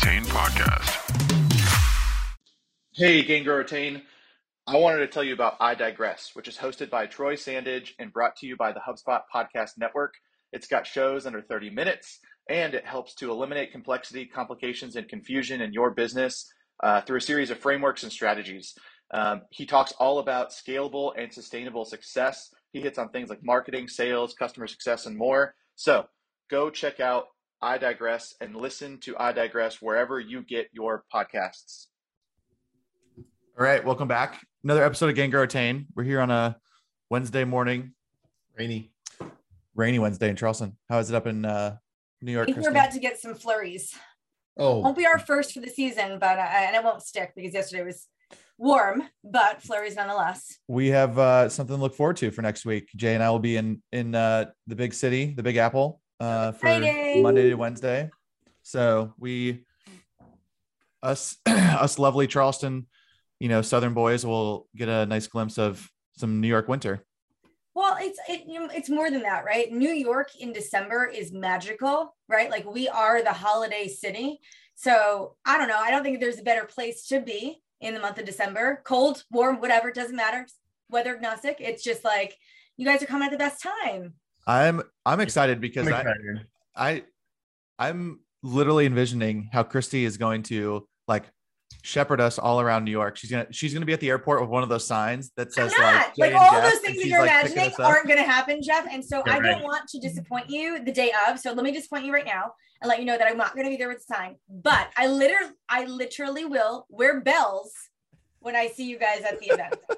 Retain podcast. Hey, Gain Grow Retain. I wanted to tell you about I Digress, which is hosted by Troy Sandidge and brought to you by the HubSpot Podcast Network. It's got shows under 30 minutes and it helps to eliminate complexity, complications, and confusion in your business uh, through a series of frameworks and strategies. Um, he talks all about scalable and sustainable success. He hits on things like marketing, sales, customer success, and more. So go check out I Digress and listen to I Digress wherever you get your podcasts. All right, welcome back. Another episode of Gain Grow Retain. We're here on a Wednesday morning, Rainy. rainy Wednesday in Charleston. How is it up in uh, New I York? think we're about to get some flurries. Oh, Won't be our first for the season, but uh, and it won't stick because yesterday was warm, but flurries nonetheless. we have uh, something to look forward to for next week. Jay and I will be in in uh, the big city, the Big Apple, uh, for Friday. Monday to Wednesday. So we, us, us lovely Charleston, you know, Southern boys will get a nice glimpse of some New York winter. Well, it's it, it's more than that, right? New York in December is magical, right? Like we are the holiday city. So I don't know. I don't think there's a better place to be in the month of December. Cold, warm, whatever, it doesn't matter. Weather agnostic. It's just like you guys are coming at the best time. I'm I'm excited because I'm I, excited. I I'm literally envisioning how Kristi is going to like shepherd us all around New York. She's gonna she's gonna be at the airport with one of those signs that I'm says not like, like, all Jeff, those things that you're like, imagining us aren't going to happen, Jeff. And so Yeah, I right. don't want to disappoint you the day of. So let me disappoint you right now and let you know that I'm not going to be there with the sign. But I literally, I literally will wear bells when I see you guys at the event.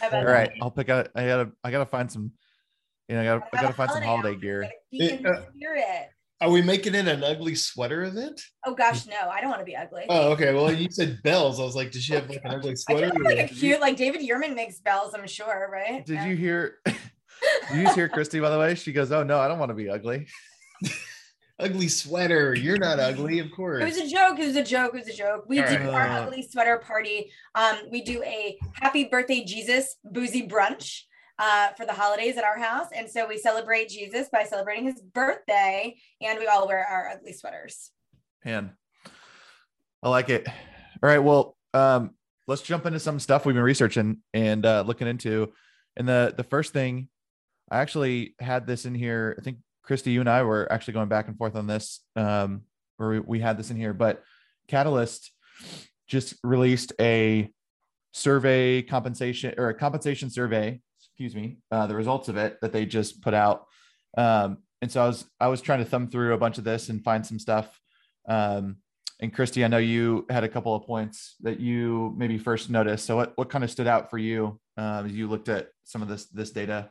How about All that? right, I'll pick out. I gotta I gotta find some. You know, I gotta, I gotta find some holiday hour. gear. Gotta Be in Uh, the spirit. Are we making it an ugly sweater event? Oh gosh, no, I don't want to be ugly. Oh, okay. Well, you said bells. I was like, does she have like an ugly sweater? do look like a cute, like David Yurman makes bells. I'm sure, right? Did Yeah. you hear? Did you just hear Kristi? By the way, she goes, "Oh no, I don't want to be ugly." ugly sweater. You're not ugly, of course. It was a joke. It was a joke. It was a joke. We All do right. our ugly sweater party. Um, we do a happy birthday Jesus boozy brunch uh, for the holidays at our house, and so we celebrate Jesus by celebrating his birthday, and we all wear our ugly sweaters. Man, I like it. All right, well, um, let's jump into some stuff we've been researching and uh, looking into. And the the first thing, I actually had this in here. I think Kristi, you and I were actually going back and forth on this, um, where we, we had this in here. But Catalyst just released a survey compensation or a compensation survey. Excuse me, uh, the results of it that they just put out. Um, and so I was I was trying to thumb through a bunch of this and find some stuff. Um, and Kristi, I know you had a couple of points that you maybe first noticed. So what what kind of stood out for you um, as you looked at some of this this data?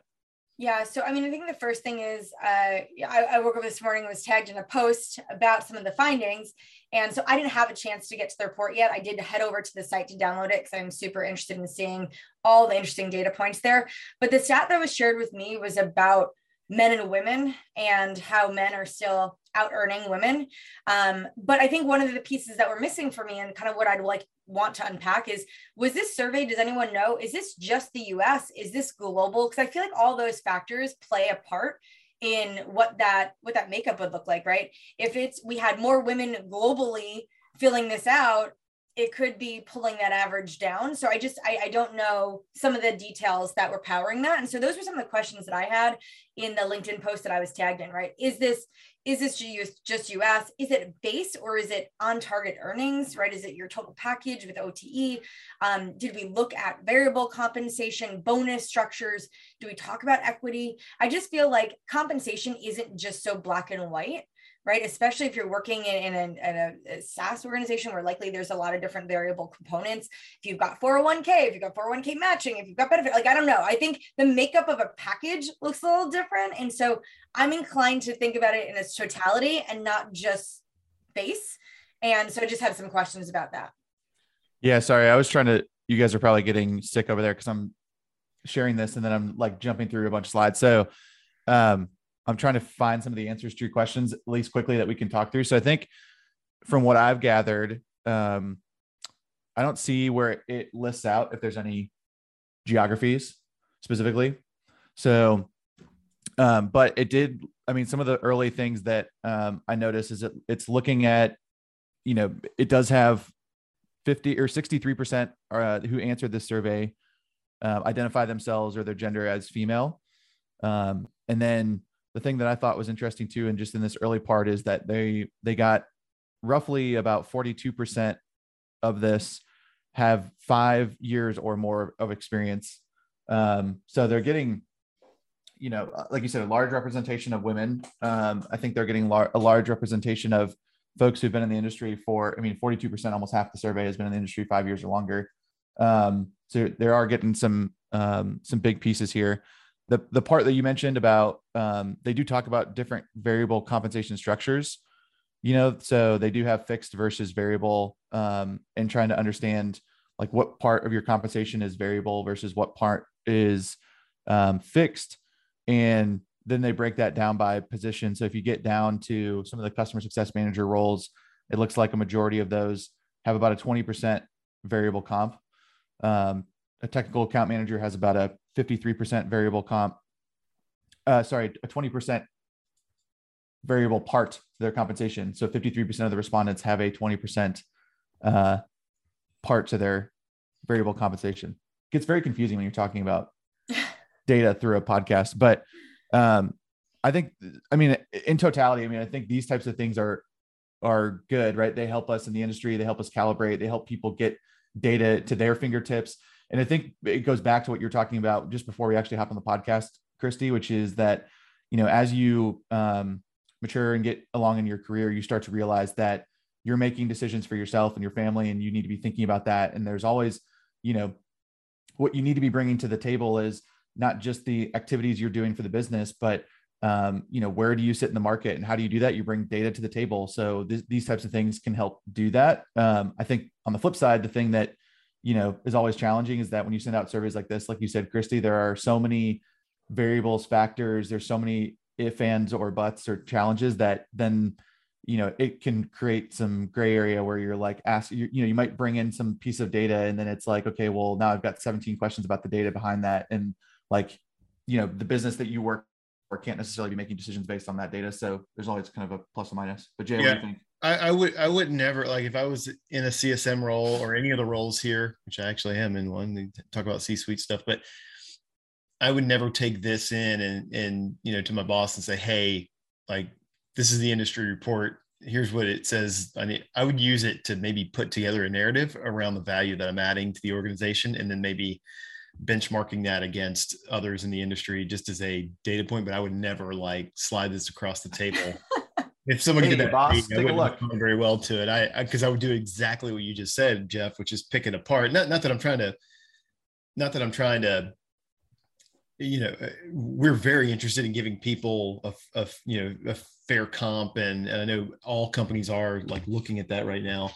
Yeah, so I mean, I think the first thing is uh, I, I woke up this morning was tagged in a post about some of the findings. And so I didn't have a chance to get to the report yet. I did head over to the site to download it because I'm super interested in seeing all the interesting data points there. But the stat that was shared with me was about men and women and how men are still out earning women. Um, but I think one of the pieces that were missing for me and kind of what I'd like want to unpack is was this survey does anyone know is this just the us is this global? Because i feel like all those factors play a part in what that what that makeup would look like right? If it's we had more women globally filling this out it could be pulling that average down so i just I, I don't know some of the details that were powering that and so those were some of the questions that i had in the linkedin post that i was tagged in right is this is this just US? Is it base or is it on target earnings, right? Is it your total package with OTE? Um, did we look at variable compensation, bonus structures? Do we talk about equity? I just feel like compensation isn't just so black and white, right? Especially if you're working in, in, a, in a, SaaS organization where likely there's a lot of different variable components. If you've got 401k, if you've got 401k matching, if you've got benefit, like I don't know. I think the makeup of a package looks a little different. And so I'm inclined to think about it in its totality and not just base. And so I just have some questions about that. Yeah, sorry, I was trying to. You guys are probably getting sick over there because I'm sharing this and then I'm like jumping through a bunch of slides. So um, I'm trying to find some of the answers to your questions at least quickly that we can talk through. So I think from what I've gathered, um, I don't see where it lists out if there's any geographies specifically. So, um, but it did. I mean, some of the early things that um, I noticed is it, it's looking at you know, it does have 50 or 63% uh, who answered this survey uh, identify themselves or their gender as female. Um, and then the thing that I thought was interesting too, and just in this early part, is that they they got roughly about 42% of this have five years or more of experience. Um, so they're getting, you know, like you said, a large representation of women. Um, I think they're getting lar- a large representation of folks who've been in the industry for, I mean, 42%, almost half the survey has been in the industry five years or longer. Um, so there are getting some um, some big pieces here. The the part that you mentioned about um, they do talk about different variable compensation structures. You know, so they do have fixed versus variable, um, and trying to understand like what part of your compensation is variable versus what part is um, fixed, and then they break that down by position. So if you get down to some of the customer success manager roles, it looks like a majority of those have about a 20% variable comp. Um, a technical account manager has about a 53% variable comp. Uh, sorry, a 20% variable part to their compensation. So 53% of the respondents have a 20% uh, part to their variable compensation. It gets very confusing when you're talking about data through a podcast, but um, I think, I mean, in totality, I mean, I think these types of things are are good, right? They help us in the industry. They help us calibrate. They help people get data to their fingertips. And I think it goes back to what you're talking about just before we actually hop on the podcast, Kristi, which is that, you know, as you um, mature and get along in your career, you start to realize that you're making decisions for yourself and your family, and you need to be thinking about that. And there's always, you know, what you need to be bringing to the table is not just the activities you're doing for the business, but um, you know, where do you sit in the market and how do you do that? You bring data to the table. So th- these types of things can help do that. Um, I think on the flip side, the thing that, you know, is always challenging is that when you send out surveys like this, like you said, Kristi, there are so many variables, factors, there's so many if, ands, or buts or challenges that then, you know, it can create some gray area where you're like, ask, you, you know, you might bring in some piece of data and then it's like, okay, well, now I've got 17 questions about the data behind that. And like, you know, the business that you work or can't necessarily be making decisions based on that data. So there's always kind of a plus or minus. But Jay, yeah. what do you think? I, I, would I would never like if I was in a CSM role or any of the roles here, which I actually am in one. talk about C-suite stuff, but I would never take this in and and you know to my boss and say, hey, like this is the industry report. Here's what it says. I mean, I would use it to maybe put together a narrative around the value that I'm adding to the organization, and then maybe benchmarking that against others in the industry just as a data point, but I would never like slide this across the table. if someone hey, did that, boss, I wouldn't look. very well to it. I because I, I, would do exactly what you just said, Jeff, which is pick it apart. Not not that I'm trying to, not that I'm trying to. You know, we're very interested in giving people a, a you know a fair comp, and, and I know all companies are like looking at that right now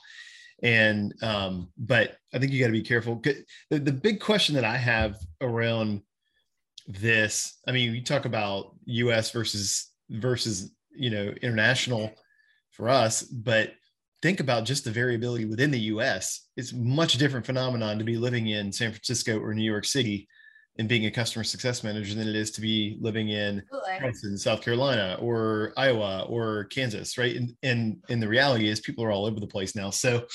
and um, but I think you got to be careful. The, the big question that I have around this, I mean, you talk about U.S. versus versus you know international for us, but think about just the variability within the U.S. It's much different phenomenon to be living in San Francisco or New York City and being a customer success manager than it is to be living in South Carolina or Iowa or Kansas, right? And, and and the reality is people are all over the place now. So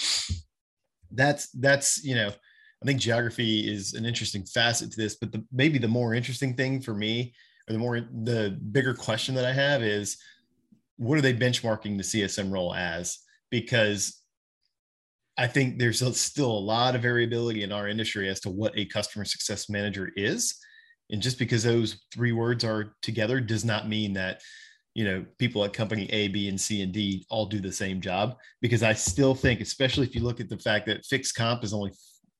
that's that's you know, I think geography is an interesting facet to this, but the, maybe the more interesting thing for me, or the more the bigger question that I have is, what are they benchmarking the CSM role as? Because I think there's still a lot of variability in our industry as to what a customer success manager is. And just because those three words are together does not mean that, you know, people at company A, B, and C and D all do the same job. Because I still think, especially if you look at the fact that fixed comp is only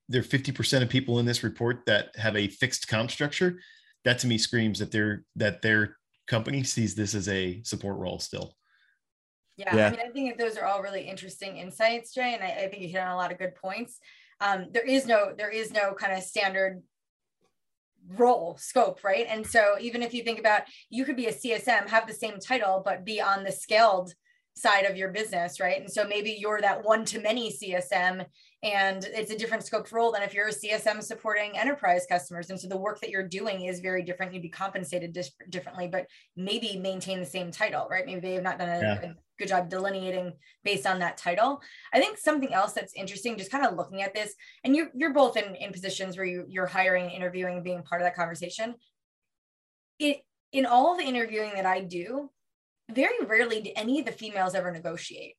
there are 50% of people in this report that have a fixed comp structure. That to me screams that they're that their company sees this as a support role still. Yeah, yeah, I mean, I think those are all really interesting insights, Jay, and I, I think you hit on a lot of good points. Um, there is no there is no kind of standard role scope, right? And so even if you think about you could be a CSM, have the same title, but be on the scaled side of your business, right? And so maybe you're that one to many CSM and it's a different scope role than if you're a CSM supporting enterprise customers. And so the work that you're doing is very different. You'd be compensated dis- differently, but maybe maintain the same title, right? Maybe they have not done a, yeah. a good job delineating based on that title. I think something else that's interesting, just kind of looking at this, and you're you're both in, in positions where you, you're hiring, interviewing, being part of that conversation. It in all the interviewing that I do, very rarely do any of the females ever negotiate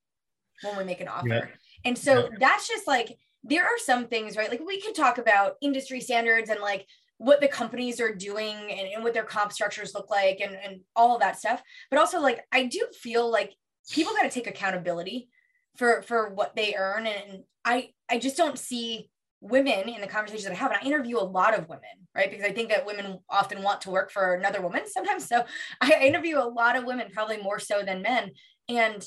when we make an offer. Yeah. And so yeah. that's just like there are some things, right? Like we could talk about industry standards and like what the companies are doing and, and what their comp structures look like and, and all of that stuff. But also like I do feel like people got to take accountability for for what they earn. And I I just don't see women in the conversations that I have, and I interview a lot of women, right? Because I think that women often want to work for another woman sometimes. So I interview a lot of women, probably more so than men, and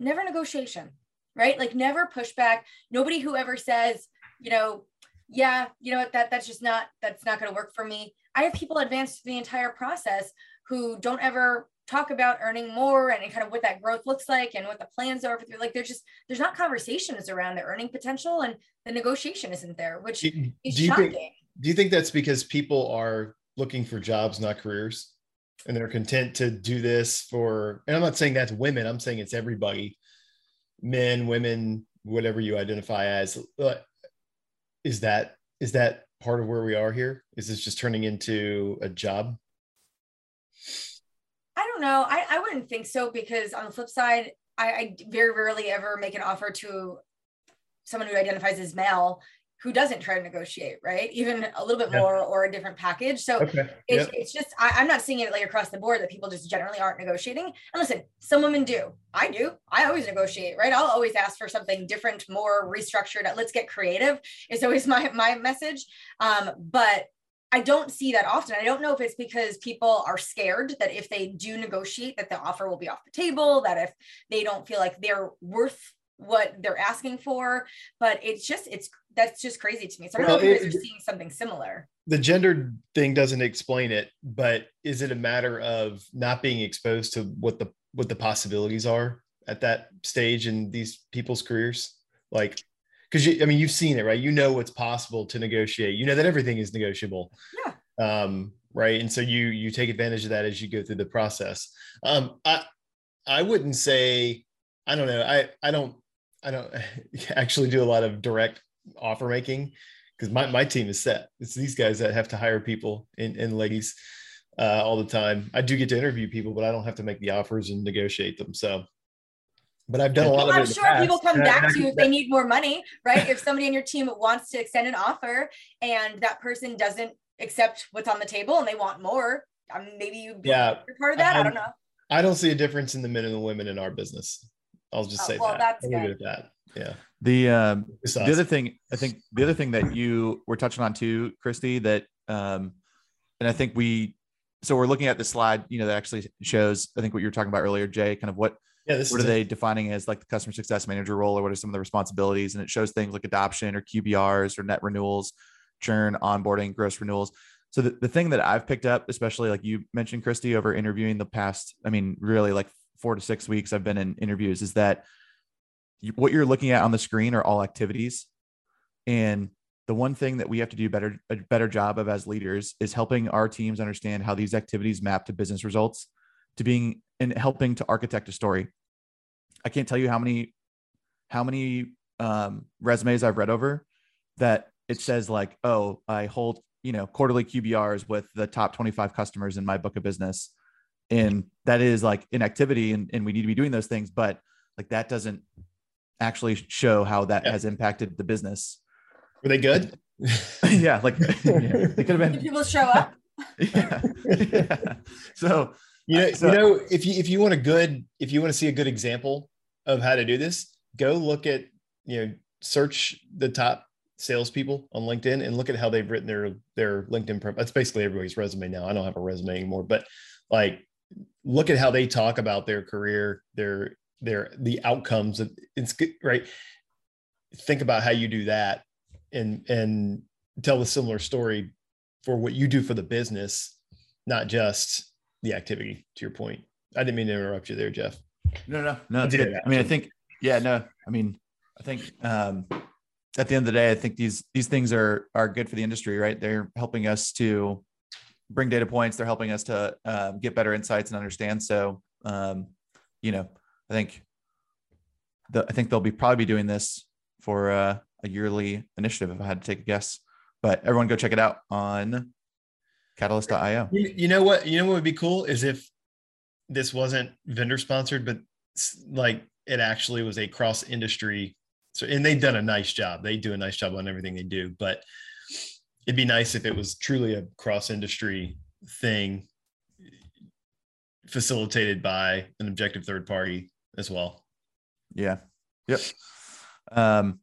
never negotiation, right? Like never pushback. Nobody who ever says, you know, yeah, you know what, that that's just not that's not going to work for me. I have people advance through the entire process who don't ever talk about earning more and kind of what that growth looks like and what the plans are. Like there's just there's not conversations around the earning potential and the negotiation isn't there, which do, is do shocking. Think, do you think that's because people are looking for jobs, not careers? And they're content to do this for, and I'm not saying that's women, I'm saying it's everybody, men, women, whatever you identify as. Uh, is that is that part of where we are here? Is this just turning into a job? Don't know. I, I wouldn't think so because on the flip side, I, I very rarely ever make an offer to someone who identifies as male who doesn't try to negotiate, right? Even a little bit more or a different package. So okay. it's, yep. it's just, I, am not seeing it like across the board that people just generally aren't negotiating. And listen, some women do. I do. I always negotiate, right? I'll always ask for something different, more restructured. Let's get creative is always my, my message. Um, but I don't see that often. I don't know if it's because people are scared that if they do negotiate that the offer will be off the table, that if they don't feel like they're worth what they're asking for, but it's just it's that's just crazy to me. So I don't well, know if you guys it, are seeing something similar. The gender thing doesn't explain it, but is it a matter of not being exposed to what the what the possibilities are at that stage in these people's careers? Like because you, I mean, you've seen it, right? You know what's possible to negotiate. You know that everything is negotiable. Yeah. Um, right. And so you you take advantage of that as you go through the process. Um, I I wouldn't say I don't know. I I don't I don't actually do a lot of direct offer making because my, my team is set. It's these guys that have to hire people and, and ladies uh, all the time. I do get to interview people, but I don't have to make the offers and negotiate them. So, but I've done a lot well, of. I'm sure people come back to you if they need more money, right? if somebody on your team wants to extend an offer and that person doesn't accept what's on the table and they want more, um, maybe you yeah part of that. I, I don't know. I don't see a difference in the men and the women in our business. I'll just oh, say well, that. That's I'll leave it at that. Yeah. The um, the other thing I think the other thing that you were touching on too, Kristi, that um, and I think we so we're looking at the slide, you know, that actually shows I think what you were talking about earlier, Jay, kind of what yeah, this what are they defining as like the customer success manager role or what are some of the responsibilities? And it shows things like adoption or QBRs or net renewals, churn, onboarding, gross renewals. So the, the thing that I've picked up, especially like you mentioned, Kristi, over interviewing the past, I mean, really like four to six weeks I've been in interviews is that you, what you're looking at on the screen are all activities. And the one thing that we have to do better a better job of as leaders is helping our teams understand how these activities map to business results, to being and helping to architect a story. I can't tell you how many how many um, resumes I've read over that it says like, oh, I hold you know quarterly QBRs with the top 25 customers in my book of business and that is like an activity and, and we need to be doing those things but like that doesn't actually show how that yeah. has impacted the business were they good yeah like yeah, they could have been Did people show up yeah. yeah. so you know, so, you know if you if you want a good if you want to see a good example of how to do this go look at you know search the top salespeople on LinkedIn and look at how they've written their their LinkedIn. That's basically everybody's resume now. I don't have a resume anymore, but like look at how they talk about their career, their their the outcomes. It's good, right. Think about how you do that, and and tell a similar story for what you do for the business, not just the activity. To your point, I didn't mean to interrupt you there, Jeff. No, no, no. It's good. I mean, I think, yeah, no. I mean, I think um, at the end of the day, I think these these things are are good for the industry, right? They're helping us to bring data points. They're helping us to um, get better insights and understand. So, um, you know, I think the, I think they'll be probably be doing this for uh, a yearly initiative if I had to take a guess. But everyone go check it out on catalyst.io. You, you know what? You know what would be cool is if this wasn't vendor sponsored, but like it actually was a cross industry. So, and they've done a nice job. They do a nice job on everything they do, but it'd be nice if it was truly a cross industry thing facilitated by an objective third party as well. Yeah. Yep. Um,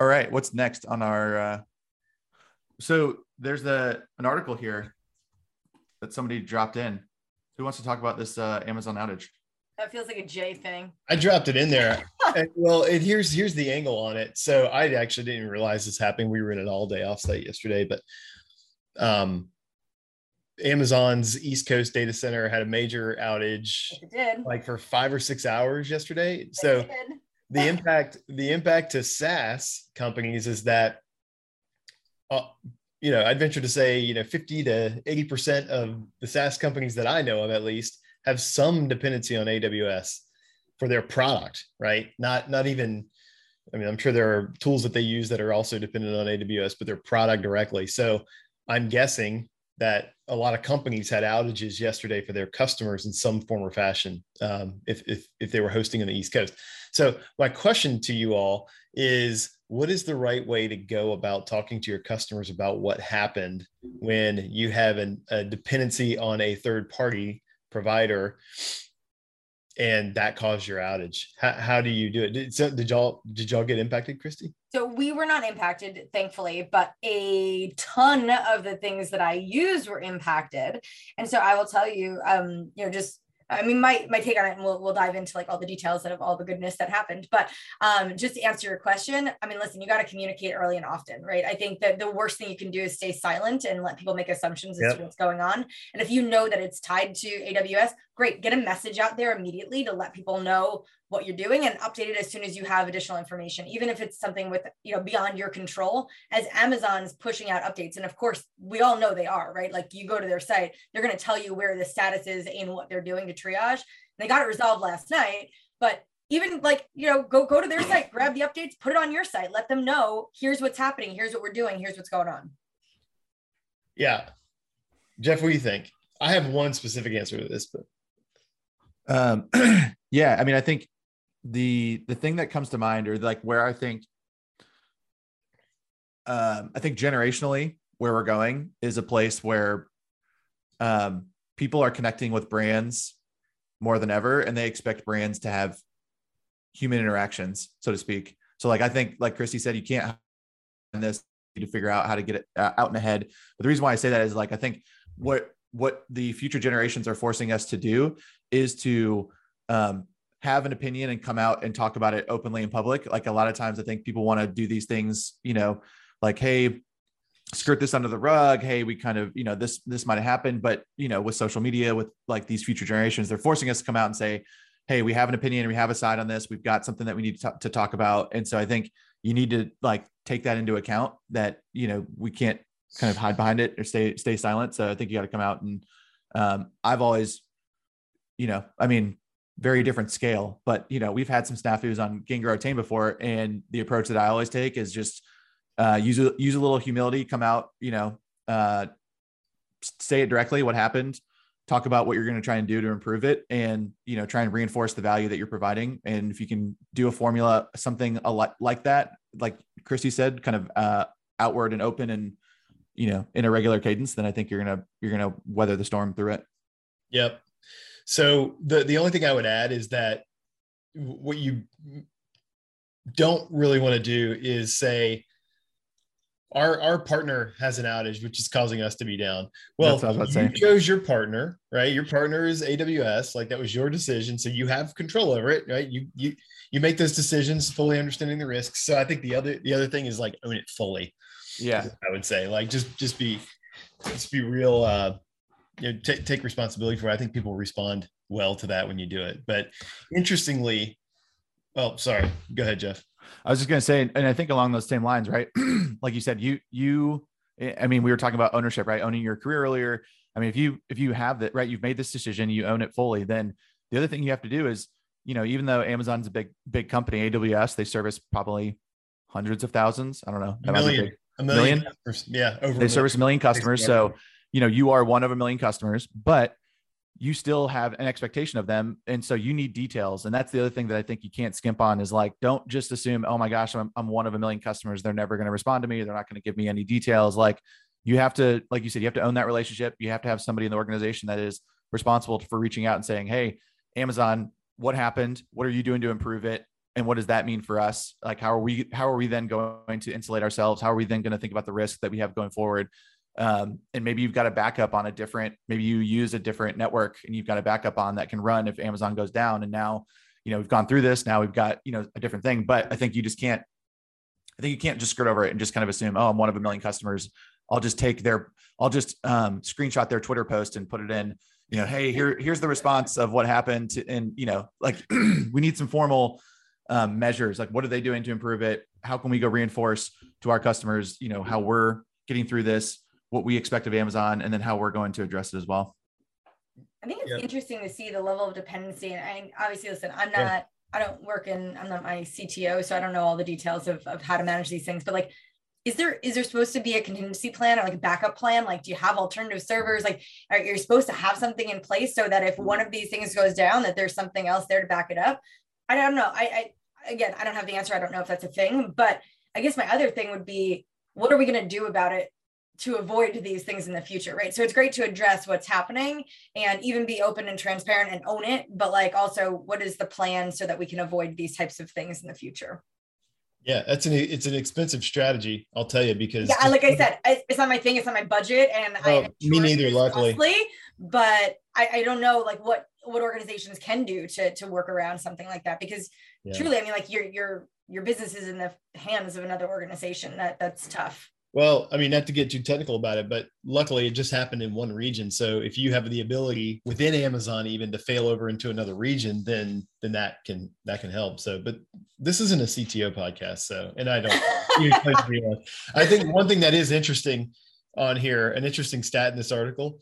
all right. What's next on our, uh, so there's the, an article here that somebody dropped in. Who wants to talk about this uh, Amazon outage? That feels like a Jay thing. I dropped it in there. well, it, here's here's the angle on it. So I actually didn't realize this happened. We were in an all day offsite yesterday, but um, Amazon's East Coast data center had a major outage, It did. like for five or six hours yesterday. So It did. the impact the impact to SaaS companies is that, uh, you know, I'd venture to say, you know, fifty to eighty percent of the SaaS companies that I know of, at least, have some dependency on AWS for their product, right? Not not even. I mean, I'm sure there are tools that they use that are also dependent on AWS, but their product directly. So I'm guessing that a lot of companies had outages yesterday for their customers in some form or fashion um, if, if, if they were hosting on the East Coast. So my question to you all is what is the right way to go about talking to your customers about what happened when you have an, a dependency on a third party provider and that caused your outage? How, how do you do it? Did, so did y'all did y'all get impacted kristi So we were not impacted, thankfully, but a ton of the things that I used were impacted. And so I will tell you, um, you know, just I mean, my my take on it, and we'll we'll dive into like all the details of all the goodness that happened. But um, just to answer your question, I mean, listen, you got to communicate early and often, right? I think that the worst thing you can do is stay silent and let people make assumptions as Yep. to what's going on. And if you know that it's tied to AWS, great, get a message out there immediately to let people know what you're doing and update it as soon as you have additional information, even if it's something with you know beyond your control. As Amazon's pushing out updates, and of course we all know they are right. Like you go to their site, they're going to tell you where the status is and what they're doing to triage. They got it resolved last night, but even like you know go go to their site, grab the updates, put it on your site, let them know here's what's happening, here's what we're doing, here's what's going on. yeah jeff what do you think i have one specific answer to this but Um, yeah, I mean, I think the the thing that comes to mind, or like where I think, um, I think generationally, where we're going is a place where, um, people are connecting with brands more than ever, and they expect brands to have human interactions, so to speak. So, like, I think, like Kristi said, you can't this to figure out how to get it uh, out and ahead. But the reason why I say that is like I think what what the future generations are forcing us to do is to um, have an opinion and come out and talk about it openly in public. Like a lot of times, I think people want to do these things, you know, like hey, skirt this under the rug. Hey, we kind of, you know, this this might have happened, but you know, with social media, with like these future generations, they're forcing us to come out and say, hey, we have an opinion, we have a side on this, we've got something that we need to, to talk about, and so I think you need to like take that into account that you know we can't kind of hide behind it or stay stay silent. So I think you got to come out and um, I've always, you know, I mean, very different scale, but you know, we've had some snafus on Gain Grow Retain before, and the approach that I always take is just uh, use a, use a little humility, come out, you know, uh, say it directly what happened, talk about what you're going to try and do to improve it, and you know, try and reinforce the value that you're providing. And if you can do a formula, something a lot like that, like Kristi said, kind of uh, outward and open and you know in a regular cadence then i think you're gonna you're gonna weather the storm through it Yep. So the the only thing I would add is that what you don't really want to do is say our our partner has an outage which is causing us to be down. Well, That's what I was you about to say. chose your partner, right? Your partner is AWS, like that was your decision, so you have control over it, right? You you you make those decisions fully understanding the risks. So I think the other the other thing is like own it fully. Yeah I would say like just just be just be real uh you know take take responsibility for it. I think people respond well to that when you do it. But interestingly, oh sorry, go ahead, Jeff. i was just gonna say and i think along those same lines right like you said you you i mean we were talking about ownership right owning your career earlier i mean if you if you have that right you've made this decision you own it fully then the other thing you have to do is you know, even though Amazon's a big, big company, AWS, they service probably hundreds of thousands. I don't know. A million, a million, million? Customers. yeah. Over they service a million customers. So, you know, you are one of a million customers, but you still have an expectation of them. And so you need details. And that's the other thing that I think you can't skimp on is like, don't just assume, oh my gosh, I'm, I'm one of a million customers. They're never going to respond to me. They're not going to give me any details. Like you have to, like you said, you have to own that relationship. You have to have somebody in the organization that is responsible for reaching out and saying, Hey, Amazon, what happened? What are you doing to improve it? And what does that mean for us? Like, how are we, how are we then going to insulate ourselves? How are we then going to think about the risk that we have going forward? Um, and maybe you've got a backup on a different, maybe you use a different network and you've got a backup on that can run if Amazon goes down. And now, you know, we've gone through this. Now we've got, you know, a different thing. But I think you just can't, I think you can't just skirt over it and just kind of assume, oh, I'm one of a million customers. I'll just take their, I'll just um, screenshot their Twitter post and put it in, you know, hey, here, here's the response of what happened. To, and, you know, like we need some formal um, measures. Like, what are they doing to improve it? How can we go reinforce to our customers, you know, how we're getting through this? what we expect of Amazon and then how we're going to address it as well. I think it's interesting to see the level of dependency. And I obviously listen, I'm not, yeah. I don't work in, I'm not my CTO, so I don't know all the details of, of how to manage these things, but like, is there, is there supposed to be a contingency plan or like a backup plan? Like, do you have alternative servers? Like, are you supposed to have something in place so that if one of these things goes down, that there's something else there to back it up? I don't know. I, I again, I don't have the answer. I don't know if that's a thing, but I guess my other thing would be, what are we going to do about it to avoid these things in the future, right? So it's great to address what's happening and even be open and transparent and own it, but like also what is the plan so that we can avoid these types of things in the future? Yeah, that's an it's an expensive strategy, I'll tell you, because yeah, like I said, it's not my thing, it's not my budget, and oh, I me neither, luckily. Costly, but I, I don't know like what what organizations can do to to work around something like that because yeah. truly, I mean, like your your your business is in the hands of another organization. That that's tough. Well, I mean, not to get too technical about it, but luckily it just happened in one region. So if you have the ability within Amazon even to fail over into another region, then then that can that can help. So, but this isn't a CTO podcast, so and I don't. I think one thing that is interesting on here, an interesting stat in this article,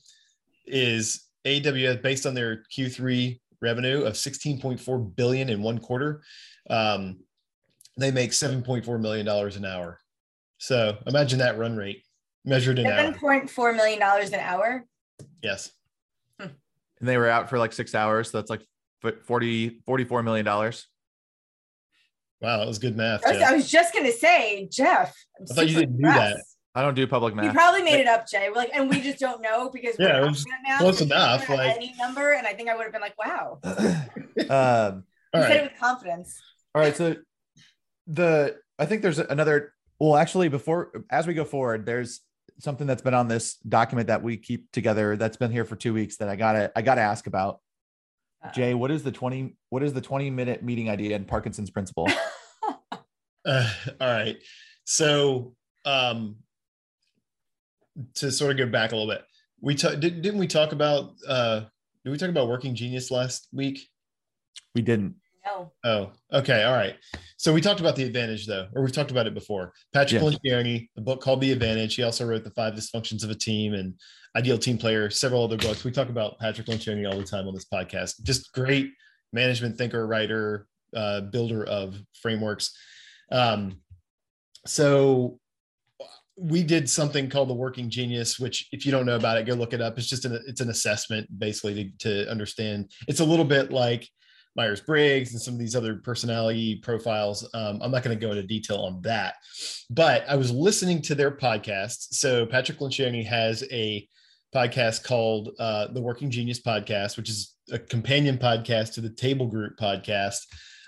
is AWS based on their Q3 revenue of 16.4 billion in one quarter. Um, they make 7.4 million dollars an hour so imagine that run rate measured in seven point four million dollars an hour. Yes. Hmm. And they were out for like six hours. So that's like 40, 44 million dollars. Wow, that was good math. I was just gonna say, Jeff. I'm i thought you didn't impressed. do that. I don't do public math. You probably made it up, Jay. We're like, and we just don't know because yeah, it was now. close enough. Like any number, and I think I would have been like, wow. um, you said it with confidence. All right, so the I think there's another well, actually, before as we go forward, there's something that's been on this document that we keep together that's been here for two weeks that I gotta I gotta ask about. Uh-oh. Jay, what is the 20 what is the 20 minute meeting idea in Parkinson's principle? uh, all right. So um to sort of go back a little bit, we t- did, didn't we talk about uh did we talk about working genius last week? We didn't. No. Oh, okay. All right. So we talked about the advantage though, or we've talked about it before. Patrick yeah. Lencioni, a book called The Advantage. He also wrote The Five Dysfunctions of a Team and Ideal Team Player, several other books. We talk about Patrick Lencioni all the time on this podcast. Just great management thinker, writer, uh, builder of frameworks. Um, so we did something called the working genius which if you don't know about it go look it up it's just an it's an assessment basically to, to understand it's a little bit like Myers Briggs and some of these other personality profiles. Um, I'm not going to go into detail on that, but I was listening to their podcast. So Patrick Lencioni has a podcast called uh, the Working Genius Podcast, which is a companion podcast to the Table Group podcast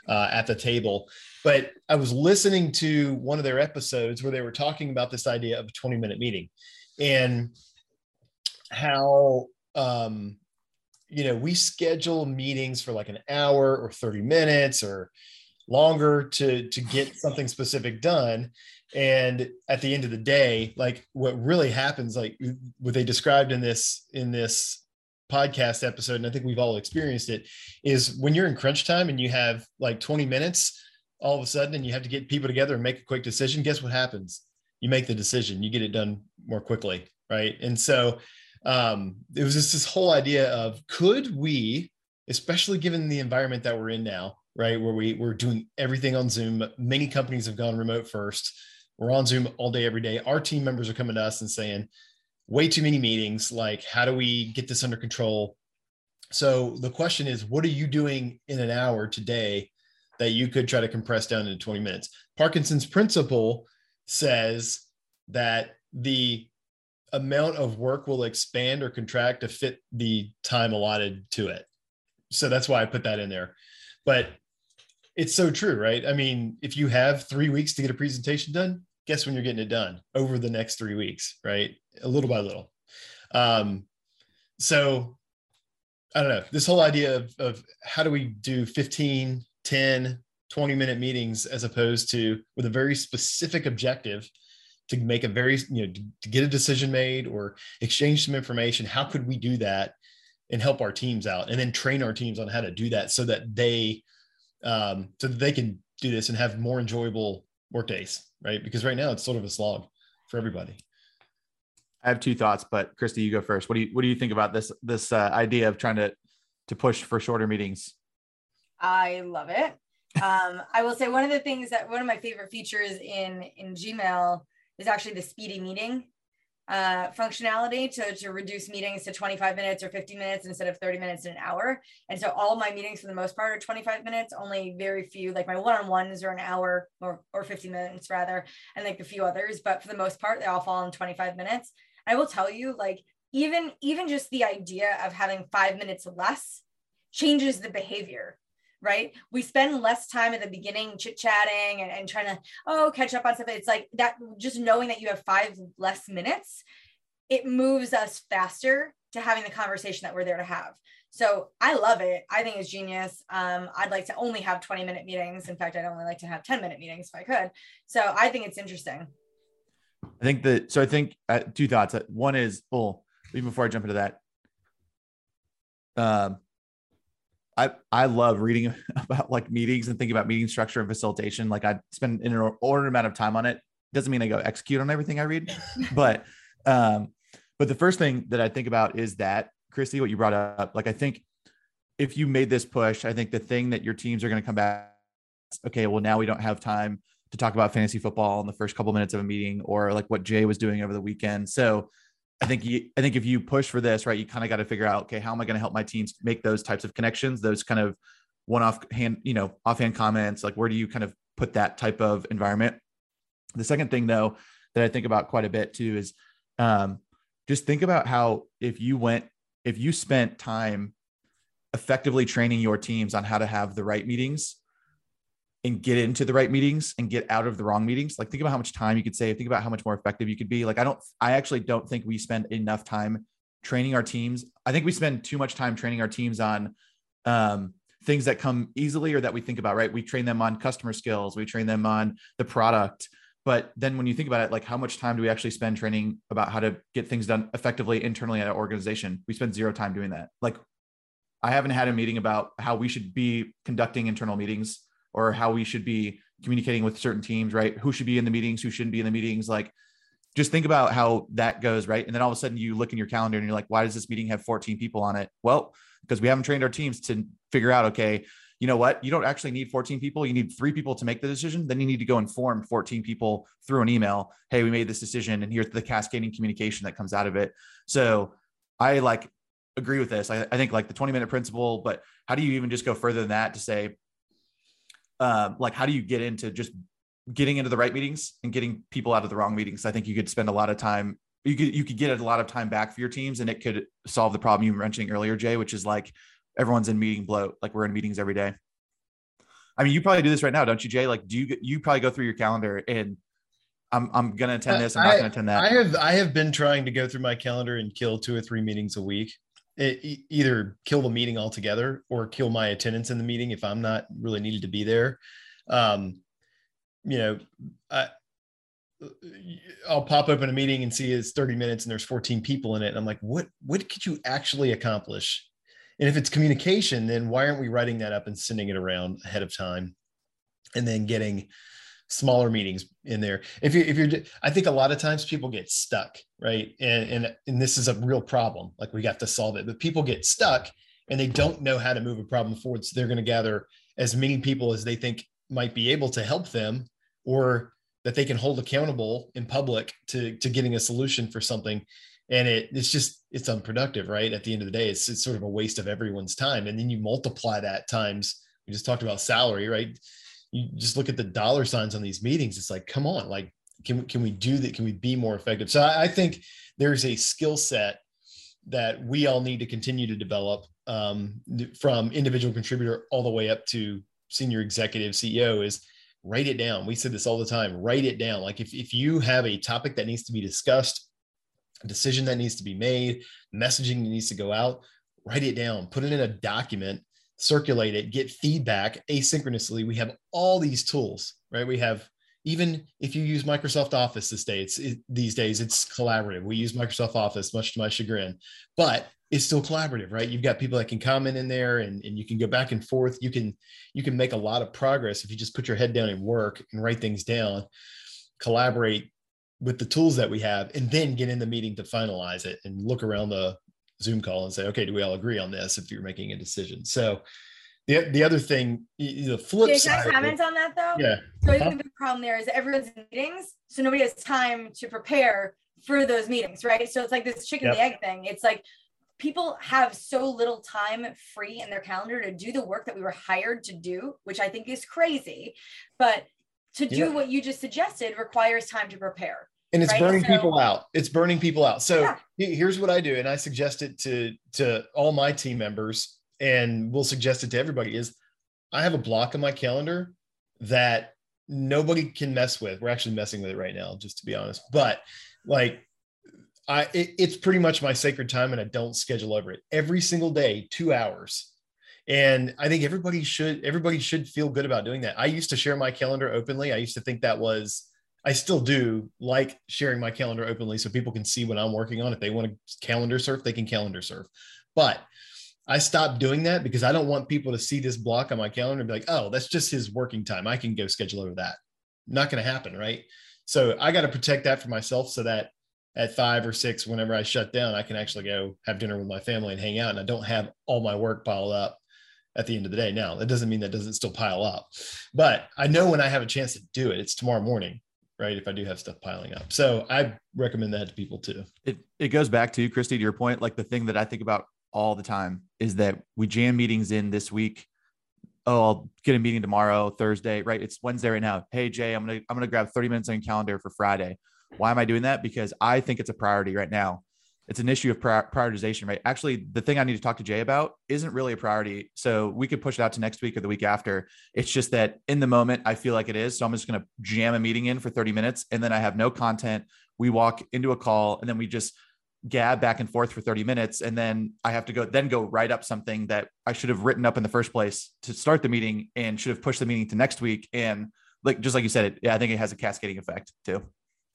uh, at the table. But I was listening to one of their episodes where they were talking about this idea of a 20 minute meeting and how um, you know, we schedule meetings for like an hour or 30 minutes or longer to to get something specific done. And at the end of the day like what really happens like what they described in this in this podcast episode and i think we've all experienced it is when you're in crunch time and you have like 20 minutes all of a sudden and you have to get people together and make a quick decision guess what happens you make the decision you get it done more quickly right and so um, it was just this whole idea of could we especially given the environment that we're in now, right? Where we, we're doing everything on Zoom. Many companies have gone remote first. We're on Zoom all day, every day. Our team members are coming to us and saying, way too many meetings. Like, how do we get this under control? So the question is, what are you doing in an hour today that you could try to compress down into 20 minutes? Parkinson's principle says that the amount of work will expand or contract to fit the time allotted to it. So that's why I put that in there. But it's so true, right? I mean, if you have three weeks to get a presentation done, guess when you're getting it done over the next three weeks, right? A little by little. Um, so I don't know, this whole idea of, of how do we do 15, 10, 20 minute meetings as opposed to with a very specific objective to make a very you know to, get a decision made or exchange some information. How could we do that and help our teams out and then train our teams on how to do that so that they um, so that they can do this and have more enjoyable work days right? Because right now it's sort of a slog for everybody. I have two thoughts but kristi you go first. What do you what do you think about this this uh, idea of trying to to push for shorter meetings i love it um, i will say one of the things that one of my favorite features in in gmail is actually the speedy meeting uh, functionality to, to reduce meetings to 25 minutes or 50 minutes instead of 30 minutes in an hour. And so all my meetings for the most part are 25 minutes, only very few, like my one-on-ones are an hour or, or 50 minutes rather, and like a few others, but for the most part, they all fall in 25 minutes. I will tell you, like, even even just the idea of having five minutes less changes the behavior right? We spend less time at the beginning chit chatting and, and trying to, oh, catch up on stuff. It's like that, just knowing that you have five less minutes, it moves us faster to having the conversation that we're there to have. So I love it. I think it's genius. Um, I'd like to only have 20 minute meetings. In fact, I'd only like to have 10 minute meetings if I could. So I think it's interesting. I think that, so I think uh, two thoughts. One is, well, even before I jump into that, um, I I love reading about like meetings and thinking about meeting structure and facilitation. Like I spend an inordinate amount of time on it. Doesn't mean I go execute on everything I read, but um, but the first thing that I think about is that Kristi, what you brought up. Like I think if you made this push, I think the thing that your teams are going to come back. Okay, well now we don't have time to talk about fantasy football in the first couple minutes of a meeting, or like what Jay was doing over the weekend. So I think you, I think if you push for this, right, you kind of got to figure out, okay, how am I going to help my teams make those types of connections, those kind of one-off hand, you know, offhand comments, like where do you kind of put that type of environment? The second thing, though, that I think about quite a bit too is um, just think about how if you went, if you spent time effectively training your teams on how to have the right meetings and get into the right meetings and get out of the wrong meetings. Like think about how much time you could save. Think about how much more effective you could be. Like I don't, I actually don't think we spend enough time training our teams. I think we spend too much time training our teams on um, things that come easily or that we think about. Right? We train them on customer skills. We train them on the product. But then when you think about it, like how much time do we actually spend training about how to get things done effectively internally at our organization? We spend zero time doing that. Like I haven't had a meeting about how we should be conducting internal meetings or how we should be communicating with certain teams, right? Who should be in the meetings, who shouldn't be in the meetings. Like, just think about how that goes, right? And then all of a sudden you look in your calendar and you're like, why does this meeting have 14 people on it? Well, because we haven't trained our teams to figure out, okay, you know what? You don't actually need 14 people. You need three people to make the decision. Then you need to go inform 14 people through an email. Hey, we made this decision, and here's the cascading communication that comes out of it. So I like agree with this. I, I think like the 20 minute principle, but how do you even just go further than that to say, um, like how do you get into just getting into the right meetings and getting people out of the wrong meetings? I think you could spend a lot of time. You could you could get a lot of time back for your teams, and it could solve the problem you were mentioning earlier, Jay, which is like everyone's in meeting bloat. Like we're in meetings every day. I mean, you probably do this right now, don't you, Jay? Like, do you you probably go through your calendar and I'm I'm gonna attend this. I'm not gonna attend that. I have I have been trying to go through my calendar and kill two or three meetings a week it, either kill the meeting altogether or kill my attendance in the meeting if I'm not really needed to be there. Um, you know, I, I'll pop open a meeting and see it's 30 minutes and there's 14 people in it. And I'm like, what, what could you actually accomplish? And if it's communication, then why aren't we writing that up and sending it around ahead of time and then getting smaller meetings in there. If you if you're I think a lot of times people get stuck, right? And and and this is a real problem. Like we got to solve it. But people get stuck and they don't know how to move a problem forward. So they're going to gather as many people as they think might be able to help them or that they can hold accountable in public to, to getting a solution for something. And it, it's just, it's unproductive, right? At the end of the day, it's, it's sort of a waste of everyone's time. And then you multiply that times, we just talked about salary, right? You just look at the dollar signs on these meetings. It's like, come on, like, can, can we do that? Can we be more effective? So I, I think there's a skill set that we all need to continue to develop um, from individual contributor all the way up to senior executive CEO is write it down. We said this all the time, write it down. Like if, if you have a topic that needs to be discussed, a decision that needs to be made, messaging that needs to go out, write it down, put it in a document, circulate it, get feedback asynchronously. We have all these tools, right? We have even if you use Microsoft Office this day, it's it, these days it's collaborative. We use Microsoft Office, much to my chagrin, but it's still collaborative, right? You've got people that can comment in there, and, and you can go back and forth. You can you can make a lot of progress if you just put your head down and work and write things down, collaborate with the tools that we have, and then get in the meeting to finalize it and look around the Zoom call and say, okay, do we all agree on this? If you're making a decision, so the, the other thing, the flip yeah, side. Can I comment on that though? Yeah. So I think uh-huh. the problem there is everyone's in meetings, so nobody has time to prepare for those meetings, right? So it's like this chicken yep. the egg thing. It's like people have so little time free in their calendar to do the work that we were hired to do, which I think is crazy. But to do yeah. what you just suggested requires time to prepare. And it's right? burning so, people out. It's burning people out. So yeah. here's what I do, and I suggest it to to all my team members and we'll suggest it to everybody is I have a block on my calendar that nobody can mess with. We're actually messing with it right now, just to be honest. But like I it, it's pretty much my sacred time and I don't schedule over it. Every single day, two hours. And I think everybody should everybody should feel good about doing that. I used to share my calendar openly. I used to think that was I still do like sharing my calendar openly so people can see what I'm working on. If they want to calendar surf, they can calendar surf. But I stopped doing that because I don't want people to see this block on my calendar and be like, oh, that's just his working time. I can go schedule over that. Not going to happen. Right. So I got to protect that for myself so that at five or six, whenever I shut down, I can actually go have dinner with my family and hang out. And I don't have all my work piled up at the end of the day. Now, that doesn't mean that doesn't still pile up, but I know when I have a chance to do it, it's tomorrow morning right if i do have stuff piling up so i recommend that to people too it it goes back to kristi to your point like the thing that i think about all the time is that we jam meetings in this week. Oh, I'll get a meeting tomorrow, Thursday, right? It's Wednesday right now. Hey Jay, I'm gonna I'm gonna grab 30 minutes on calendar for Friday. Why am I doing that? Because I think it's a priority right now. It's an issue of prioritization, right? Actually, the thing I need to talk to Jay about isn't really a priority. So we could push it out to next week or the week after. It's just that in the moment, I feel like it is. So I'm just going to jam a meeting in for 30 minutes and then I have no content. We walk into a call and then we just gab back and forth for 30 minutes and then i have to go then go write up something that i should have written up in the first place to start the meeting and should have pushed the meeting to next week and like just like you said it yeah i think it has a cascading effect too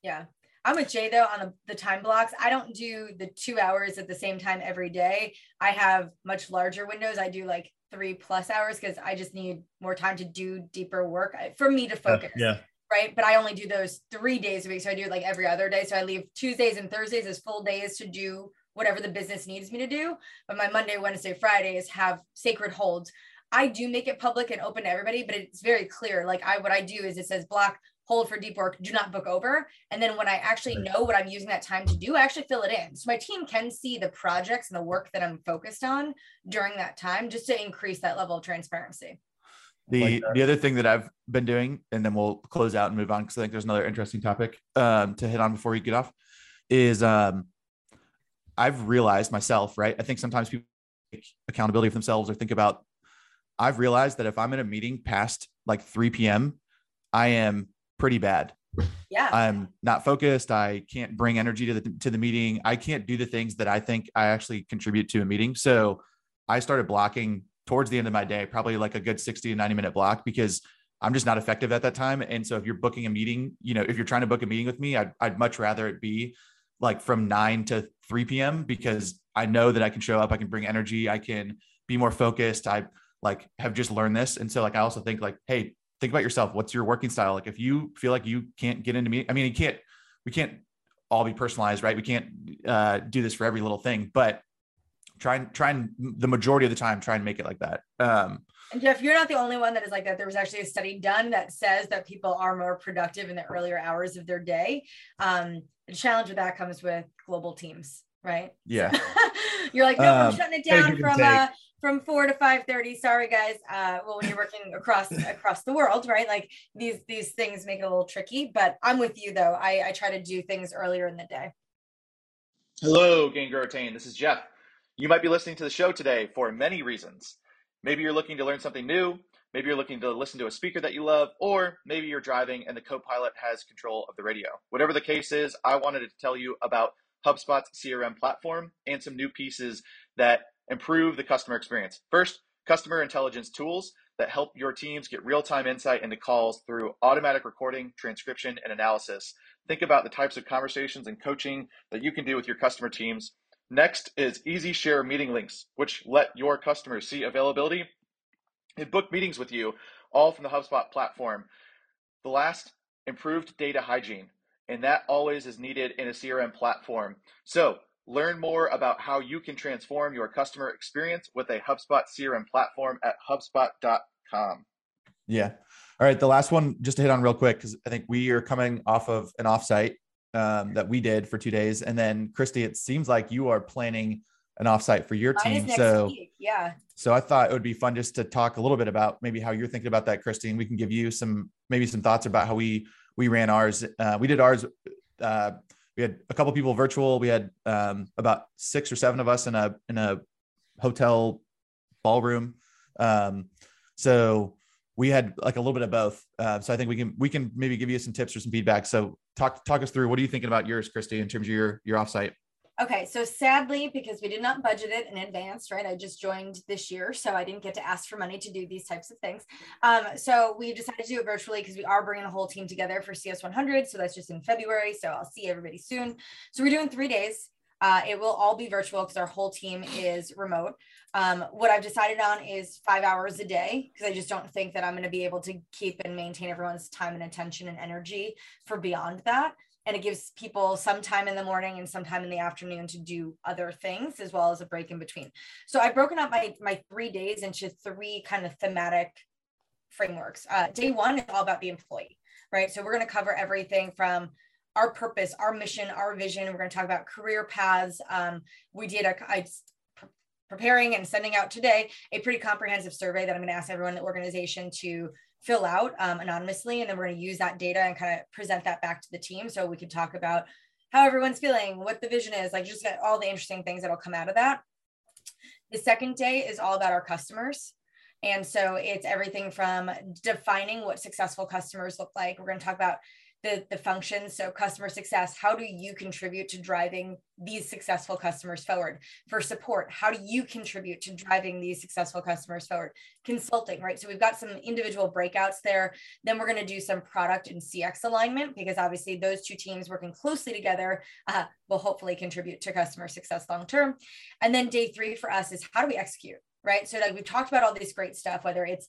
yeah i'm with jay though on the, the time blocks i don't do the two hours at the same time every day i have much larger windows i do like three plus hours because i just need more time to do deeper work uh, for me to focus yeah right? But I only do those three days a week. So I do it like every other day. So I leave Tuesdays and Thursdays as full days to do whatever the business needs me to do. But my Monday, Wednesday, Fridays have sacred holds. I do make it public and open to everybody, but it's very clear. Like I, what I do is it says block hold for deep work, do not book over. And then when I actually know what I'm using that time to do, I actually fill it in. So my team can see the projects and the work that I'm focused on during that time, just to increase that level of transparency. The like the other thing that I've been doing, and then we'll close out and move on because I think there's another interesting topic um, to hit on before we get off, is um, I've realized myself, right? I think sometimes people take accountability for themselves or think about. I've realized that if I'm in a meeting past like 3 p.m., I am pretty bad. Yeah. I'm not focused. I can't bring energy to the to the meeting. I can't do the things that I think I actually contribute to a meeting. So I started blocking towards the end of my day, probably like a good 60 to 90 minute block because I'm just not effective at that time. And so if you're booking a meeting, you know, if you're trying to book a meeting with me, I'd, I'd much rather it be like from 9 to 3 p.m. because I know that I can show up, I can bring energy, I can be more focused. I like have just learned this. And so like I also think like, hey, think about yourself. What's your working style? Like if you feel like you can't get into me, I mean, you can't, we can't all be personalized, right? We can't uh, do this for every little thing, but try and try and the majority of the time try and make it like that. Um, and Jeff, you're not the only one that is like that. There was actually a study done that says that people are more productive in the earlier hours of their day. Um, the challenge with that comes with global teams, right? Yeah. you're like, no, um, I'm shutting it down from uh, from four to five thirty. Sorry, guys. Uh, well, when you're working across across the world, right? Like these these things make it a little tricky. But I'm with you though. I, I try to do things earlier in the day. Hello, Gain Grow Retain. This is Jeff. You might be listening to the show today for many reasons. Maybe you're looking to learn something new. Maybe you're looking to listen to a speaker that you love, or maybe you're driving and the co pilot has control of the radio. Whatever the case is, I wanted to tell you about HubSpot's CRM platform and some new pieces that improve the customer experience. First, customer intelligence tools that help your teams get real time insight into calls through automatic recording, transcription, and analysis. Think about the types of conversations and coaching that you can do with your customer teams. Next is Easy Share meeting links, which let your customers see availability and book meetings with you, all from the HubSpot platform. The last, improved data hygiene, and that always is needed in a CRM platform. So Learn more about how you can transform your customer experience with a HubSpot CRM platform at HubSpot.com. Yeah. All right. The last one, just to hit on real quick, because I think we are coming off of an offsite um, that we did for two days. And then, Kristi, it seems like you are planning an offsite for your Mine team. So, week. yeah. So I thought it would be fun just to talk a little bit about maybe how you're thinking about that, Kristi, and we can give you some maybe some thoughts about how we we ran ours. Uh, we did ours uh, we had a couple people virtual. We had um, about six or seven of us in a in a hotel ballroom. Um, so we had like a little bit of both. Uh, so I think we can we can maybe give you some tips or some feedback. So talk talk us through what are you thinking about yours, Kristi, in terms of your your offsite? Okay, so sadly, because we did not budget it in advance, right? I just joined this year, so I didn't get to ask for money to do these types of things. Um, so we decided to do it virtually because we are bringing the whole team together for CS 100. So that's just in February. So I'll see everybody soon. So we're doing three days. Uh, it will all be virtual because our whole team is remote. Um, what I've decided on is five hours a day because I just don't think that I'm going to be able to keep and maintain everyone's time and attention and energy for beyond that and it gives people some time in the morning and some time in the afternoon to do other things as well as a break in between. So i've broken up my my three days into three kind of thematic frameworks. Uh, day one is all about the employee right? So we're going to cover everything from our purpose our mission our vision. We're going to talk about career paths. Um, we did a I, preparing and sending out today a pretty comprehensive survey that i'm going to ask everyone in the organization to fill out um, anonymously. And then we're going to use that data and kind of present that back to the team. So we can talk about how everyone's feeling, what the vision is, like just all the interesting things that'll come out of that. The second day is all about our customers. And so it's everything from defining what successful customers look like. We're going to talk about the, the functions. So customer success, how do you contribute to driving these successful customers forward? For support, how do you contribute to driving these successful customers forward? Consulting, right? So we've got some individual breakouts there. Then we're going to do some product and CX alignment because obviously those two teams working closely together uh, will hopefully contribute to customer success long term. And then day three for us is how do we execute? right? So like we've talked about all this great stuff, whether it's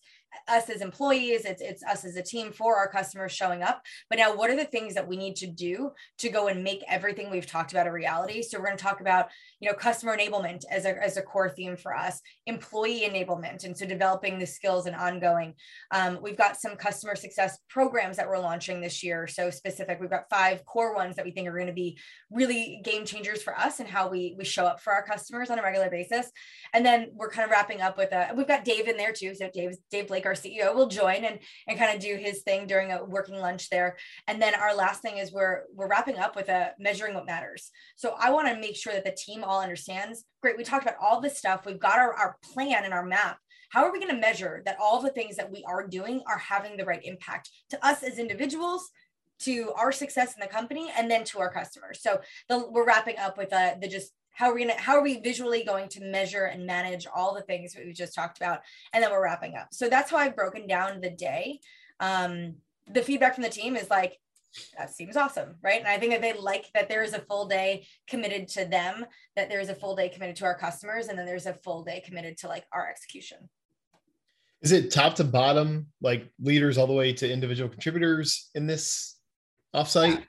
us as employees, it's it's us as a team for our customers showing up. But now what are the things that we need to do to go and make everything we've talked about a reality? So we're going to talk about, you know, customer enablement as a, as a core theme for us, employee enablement. And so developing the skills and ongoing. Um, we've got some customer success programs that we're launching this year. So specific, we've got five core ones that we think are going to be really game changers for us and how we we show up for our customers on a regular basis. And then we're kind of wrapping up with a we've got Dave in there too. So Dave Dave Blake, our CEO, will join and and kind of do his thing during a working lunch there. And then our last thing is we're we're wrapping up with a measuring what matters. So I want to make sure that the team all understands. Great, we talked about all this stuff. We've got our, our plan and our map. How are we going to measure that all the things that we are doing are having the right impact to us as individuals, to our success in the company and then to our customers. So the, we're wrapping up with a, the just how are we gonna how are we visually going to measure and manage all the things that we just talked about? And then we're wrapping up. So that's how i've broken down the day. Um, the feedback from the team is like that seems awesome right? And i think that they like that there is a full day committed to them that there is a full day committed to our customers and then there's a full day committed to like our execution. Is it top to bottom like leaders all the way to individual contributors in this offsite? Yeah,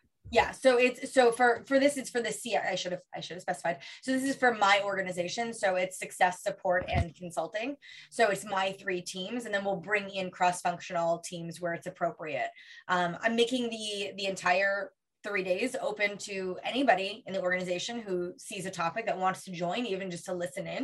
so it's so for for this it's for the C I should have I should have specified. So this is for my organization. So it's success support and consulting. So it's my three teams, and then we'll bring in cross-functional teams where it's appropriate. Um, I'm making the the entire three days open to anybody in the organization who sees a topic that wants to join, even just to listen in.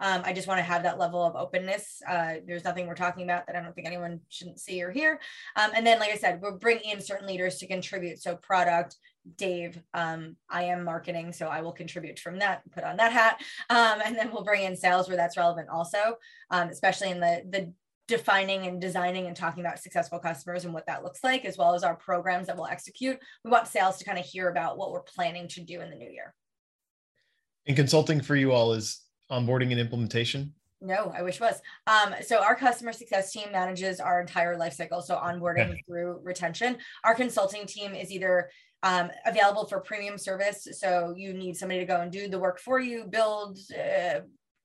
Um, I just want to have that level of openness. Uh, there's nothing we're talking about that I don't think anyone shouldn't see or hear. Um, and then, like I said, we'll bring in certain leaders to contribute. So product, Dave, um, I am marketing, so I will contribute from that, put on that hat. Um, and then we'll bring in sales where that's relevant also, um, especially in the, the defining and designing and talking about successful customers and what that looks like, as well as our programs that we'll execute. We want sales to kind of hear about what we're planning to do in the new year. And consulting for you all is onboarding and implementation. No, I wish was. Um, so our customer success team manages our entire life cycle. So onboarding okay. through retention. Our consulting team is either um, available for premium service. So you need somebody to go and do the work for you, build, uh,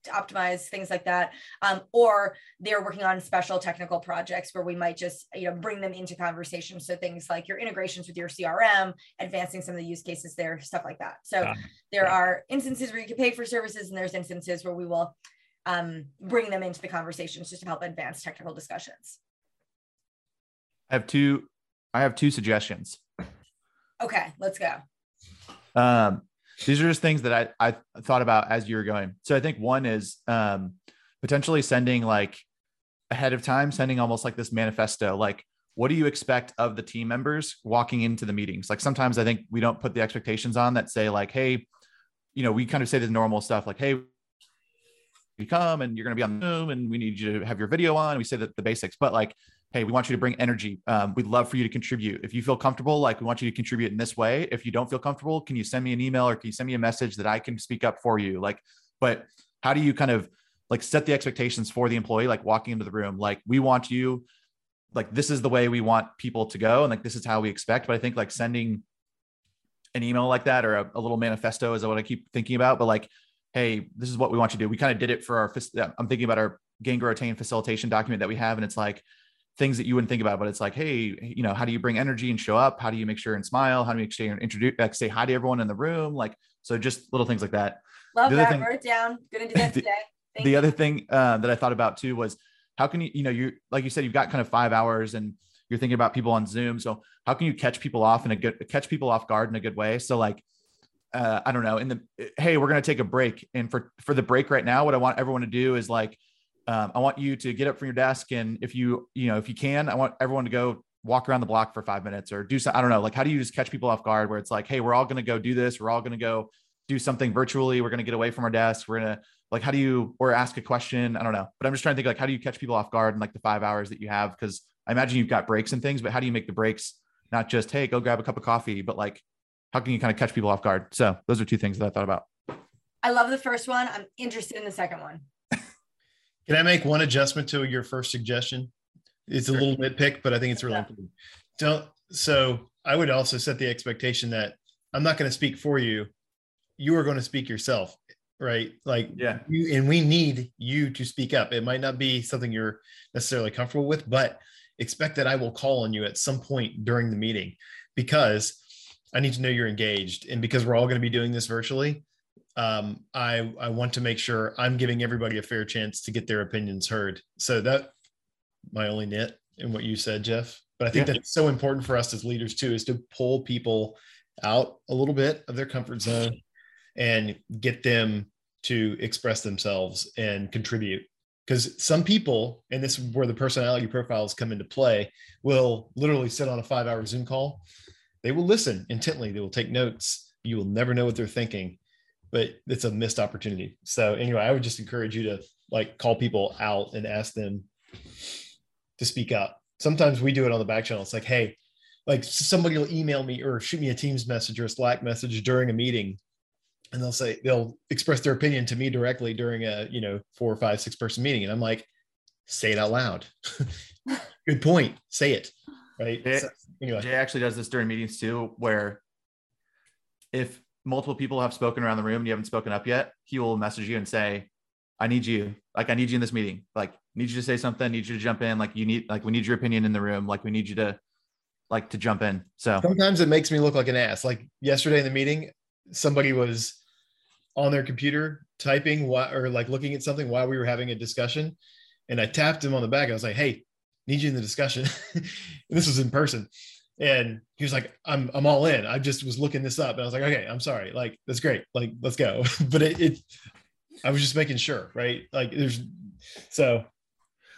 optimize things like that um, or they're working on special technical projects where we might just you know bring them into conversation. So things like your integrations with your crm advancing some of the use cases there stuff like that. So yeah. there yeah. are instances where you can pay for services and there's instances where we will um, bring them into the conversations just to help advance technical discussions. I have two i have two suggestions. Okay let's go. Um these are just things that I, I thought about as you were going. So I think one is um, potentially sending like ahead of time, sending almost like this manifesto, like what do you expect of the team members walking into the meetings? Like sometimes I think we don't put the expectations on that say like, hey, you know, we kind of say the normal stuff like, hey, you come and you're going to be on Zoom and we need you to have your video on. We say that the basics, but like hey, we want you to bring energy. Um, we'd love for you to contribute. If you feel comfortable, like we want you to contribute in this way. If you don't feel comfortable, can you send me an email or can you send me a message that I can speak up for you? Like, but how do you kind of like set the expectations for the employee, like walking into the room? Like, we want you, like, this is the way we want people to go. And like, this is how we expect. But I think like sending an email like that or a, a little manifesto is what I keep thinking about. But like, hey, this is what we want you to do. We kind of did it for our, I'm thinking about our attain facilitation document that we have. And it's like, things that you wouldn't think about, but it's like, hey, you know, how do you bring energy and show up? How do you make sure and smile? How do you make sure and introduce, like, say hi to everyone in the room? Like, so just little things like that. Love that. Thing, Wrote it down. Gonna do that today. Thank the you. other thing uh, that I thought about too was how can you, you know, you like you said, you've got kind of five hours and you're thinking about people on Zoom. So how can you catch people off in a good, catch people off guard in a good way? So like, uh, I don't know, in the, hey, we're to take a break. And for, for the break right now, what I want everyone to do is like, um, I want you to get up from your desk and if you, you know, if you can, I want everyone to go walk around the block for five minutes or do something. I don't know. Like, how do you just catch people off guard where it's like, hey, we're all going to go do this. We're all going to go do something virtually. We're going to get away from our desk. We're going to like, how do you, or ask a question? I don't know. But I'm just trying to think like, how do you catch people off guard in like the five hours that you have? Cause I imagine you've got breaks and things, but how do you make the breaks not just, hey, go grab a cup of coffee, but like, how can you kind of catch people off guard? So those are two things that I thought about. I love the first one. I'm interested in the second one. Can I make one adjustment to your first suggestion? It's a little nitpick, but I think it's really yeah. important. Don't so I would also set the expectation that I'm not going to speak for you. You are going to speak yourself, right? Like yeah, you and we need you to speak up. It might not be something you're necessarily comfortable with, but expect that I will call on you at some point during the meeting because I need to know you're engaged. And because we're all going to be doing this virtually, um, I I want to make sure I'm giving everybody a fair chance to get their opinions heard. So that my only nit in what you said, Jeff. But I think yeah. that's so important for us as leaders too, is to pull people out a little bit of their comfort zone and get them to express themselves and contribute. Because some people, and this is where the personality profiles come into play, will literally sit on a five hour Zoom call. They will listen intently, they will take notes. You will never know what they're thinking but it's a missed opportunity. So anyway, I would just encourage you to like call people out and ask them to speak up. Sometimes we do it on the back channel. It's like, hey, like somebody will email me or shoot me a Teams message or a Slack message during a meeting, and they'll say they'll express their opinion to me directly during a you know four or five six person meeting, and I'm like, say it out loud. Good point. Say it. Right. Jay, so, anyway. Jay actually does this during meetings too, where if multiple people have spoken around the room and you haven't spoken up yet, he will message you and say, I need you. Like, I need you in this meeting. Like, need you to say something, need you to jump in. Like, you need, like, we need your opinion in the room. Like, we need you to, like to jump in. So sometimes it makes me look like an ass. Like yesterday in the meeting, somebody was on their computer typing what or like looking at something while we were having a discussion. And I tapped him on the back. I was like, hey, need you in the discussion. this was in person. And he was like, I'm I'm all in. I just was looking this up. And I was like, okay, I'm sorry. Like, that's great. Like, let's go. but it, it I was just making sure, right? Like there's so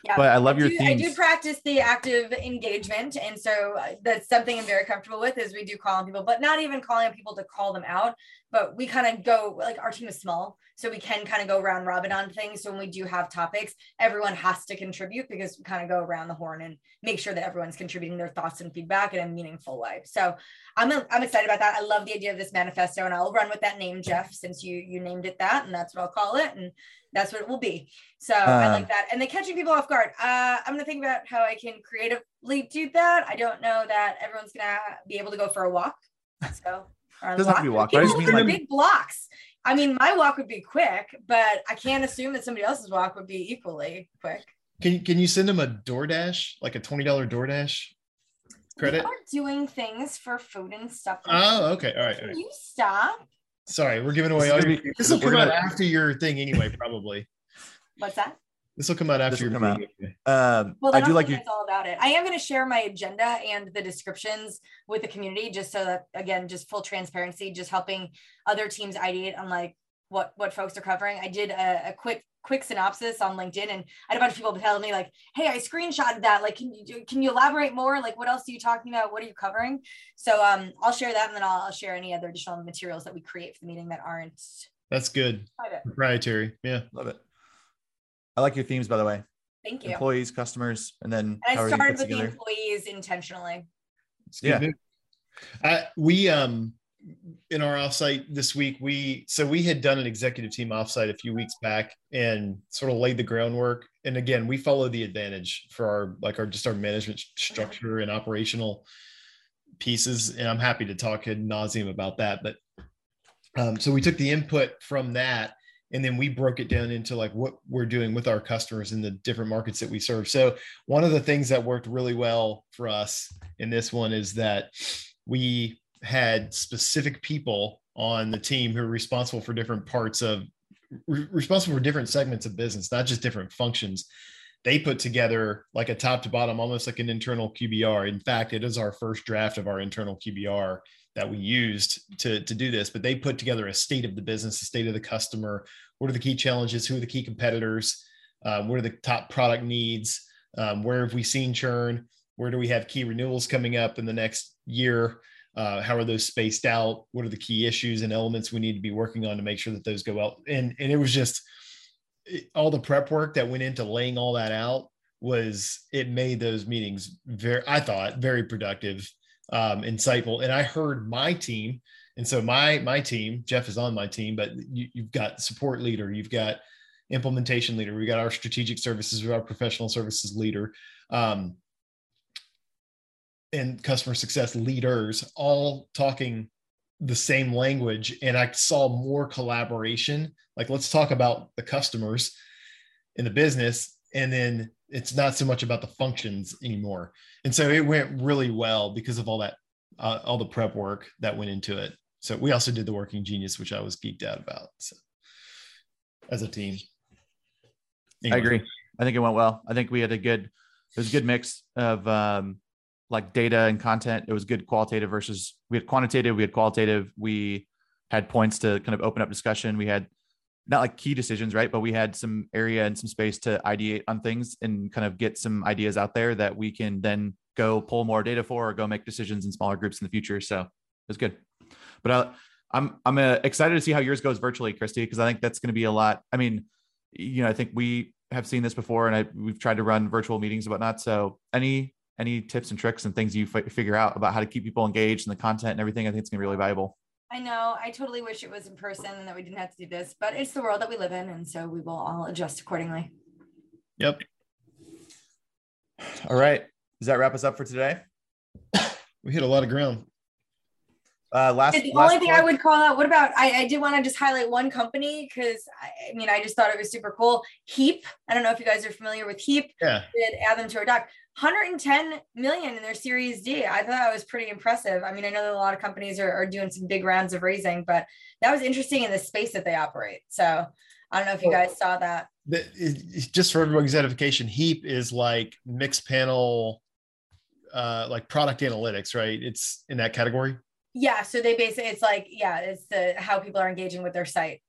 yeah. But I love your I do, themes. I do practice the active engagement. And so uh, that's something I'm very comfortable with is we do call on people, but not even calling on people to call them out, but we kind of go like our team is small. So we can kind of go round robin on things. So when we do have topics, everyone has to contribute because we kind of go around the horn and make sure that everyone's contributing their thoughts and feedback in a meaningful way. So I'm, I'm excited about that. I love the idea of this manifesto and I'll run with that name, Jeff, since you, you named it that, and that's what I'll call it. And that's what it will be. So um, I like that. And then catching people off guard. Uh, I'm gonna think about how I can creatively do that. I don't know that everyone's gonna be able to go for a walk. So doesn't have to be walk. People I like big blocks. I mean, my walk would be quick, but I can't assume that somebody else's walk would be equally quick. Can can you send them a DoorDash, like a twenty dollar DoorDash credit? We are doing things for food and stuff. oh, okay, all right. Can all right. you stop? Sorry, we're giving away all your. This will come out after your thing anyway, probably. What's that? This will come out after your come out. Um, well, I do like you. It's all about it. I am going to share my agenda and the descriptions with the community, just so that again, just full transparency, just helping other teams ideate on like what what folks are covering. I did a, a quick quick synopsis on LinkedIn, and I had a bunch of people telling me like, "Hey, I screenshotted that. Like, can you can you elaborate more? Like, what else are you talking about? What are you covering?" So, um, I'll share that, and then I'll, I'll share any other additional materials that we create for the meeting that aren't. That's good. Private. Proprietary. Yeah, love it. I like your themes, by the way. Thank you. Employees, customers, and then and I started with together. the employees intentionally. Yeah. Uh, we um in our offsite this week, we so we had done an executive team offsite a few weeks back and sort of laid the groundwork. And again, we follow the advantage for our like our just our management structure and operational pieces. And I'm happy to talk ad nauseum about that. But um, so we took the input from that and then we broke it down into like what we're doing with our customers in the different markets that we serve. So one of the things that worked really well for us in this one is that we had specific people on the team who are responsible for different parts of re- responsible for different segments of business, not just different functions. They put together like a top to bottom, almost like an internal QBR. In fact, it is our first draft of our internal QBR that we used to, to do this, but they put together a state of the business, a state of the customer. What are the key challenges? Who are the key competitors? Um, what are the top product needs? Um, where have we seen churn? Where do we have key renewals coming up in the next year? Uh, how are those spaced out? What are the key issues and elements we need to be working on to make sure that those go out? And and it was just all the prep work that went into laying all that out was it made those meetings very I thought very productive, um, insightful. And I heard my team, and so my my team Jeff is on my team, but you, you've got support leader, you've got implementation leader, we got our strategic services, our professional services leader. Um, and customer success leaders all talking the same language and i saw more collaboration. Like let's talk about the customers in the business and then it's not so much about the functions anymore. And so it went really well because of all that uh, all the prep work that went into it. So we also did the working genius which i was geeked out about so as a team. Anyway. i agree. I think it went well. I think we had a good it was a good mix of um, like data and content. It was good qualitative versus we had quantitative, we had qualitative, we had points to kind of open up discussion. We had not like key decisions, right? But we had some area and some space to ideate on things and kind of get some ideas out there that we can then go pull more data for or go make decisions in smaller groups in the future. So it was good. But I, I'm I'm uh, excited to see how yours goes virtually, Kristi, because I think that's going to be a lot. I mean, you know, I think we have seen this before, and I, we've tried to run virtual meetings and whatnot. So any any tips and tricks and things you f- figure out about how to keep people engaged and the content and everything, I think it's gonna be really valuable. I know. I totally wish it was in person and that we didn't have to do this, but it's the world that we live in, and so we will all adjust accordingly. Yep. All right. Does that wrap us up for today? we hit a lot of ground. Uh, last, the last only thing I would call out, what about, I, I did want to just highlight one company because I, I, mean, I just thought it was super cool. Heap. I don't know if you guys are familiar with Heap. Yeah. Did add them to our doc. 110 million in their Series D. I thought that was pretty impressive. I mean, I know that a lot of companies are, are doing some big rounds of raising, but that was interesting in the space that they operate. So I don't know if you guys saw that. The, it, just for everyone's edification, Heap is like Mixpanel, uh, like product analytics, right? It's in that category. Yeah. So they basically, it's like, yeah, it's the how people are engaging with their site.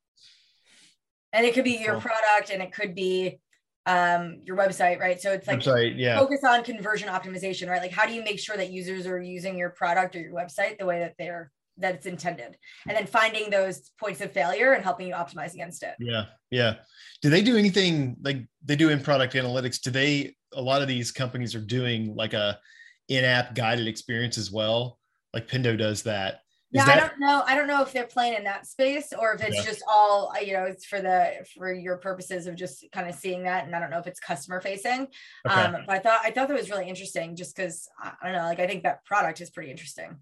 And it could be your product and it could be um your website right? So it's like website, yeah. focus on conversion optimization right? Like how do you make sure that users are using your product or your website the way that they're that it's intended? And then finding those points of failure and helping you optimize against it. Yeah yeah. Do they do anything like they do in product analytics. Do they a lot of these companies are doing like a in-app guided experience as well? Like Pendo does that yeah, that- I don't know. I don't know if they're playing in that space or if it's yeah. just all you know. It's for the for your purposes of just kind of seeing that, and I don't know if it's customer facing. Okay. Um, but I thought I thought that was really interesting, just because I don't know. Like I think that product is pretty interesting.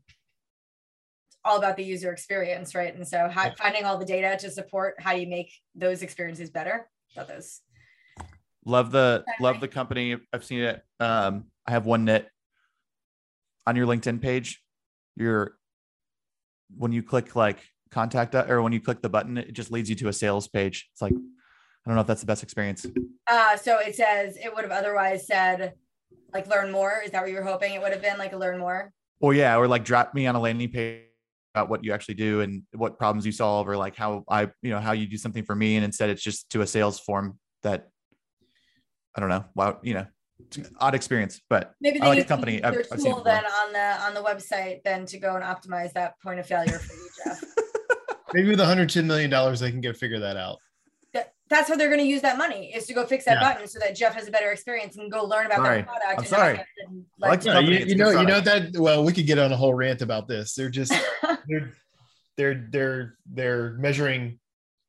It's all about the user experience, right? And so how, finding all the data to support how you make those experiences better. I thought those. Love the love the company. I've seen it. Um, I have one nit on your LinkedIn page. Your when you click like contact or when you click the button, it just leads you to a sales page. It's like, I don't know if that's the best experience. Uh, so it says it would have otherwise said like learn more. Is that what you were hoping it would have been like a learn more? Or yeah, or like drop me on a landing page about what you actually do and what problems you solve or like how I, you know, how you do something for me. And instead it's just to a sales form that I don't know. Wow, you know, odd experience, but maybe they I like the company. I've, I've tool then on the on the website then to go and optimize that point of failure for you, Jeff. maybe with 110 million dollars, they can go figure that out. that's how they're going to use that money is to go fix that yeah. button so that Jeff has a better experience and go learn about sorry. product. I'm sorry. like no, you, you know, you know that. Well, we could get on a whole rant about this. They're just they're they're they're they're measuring.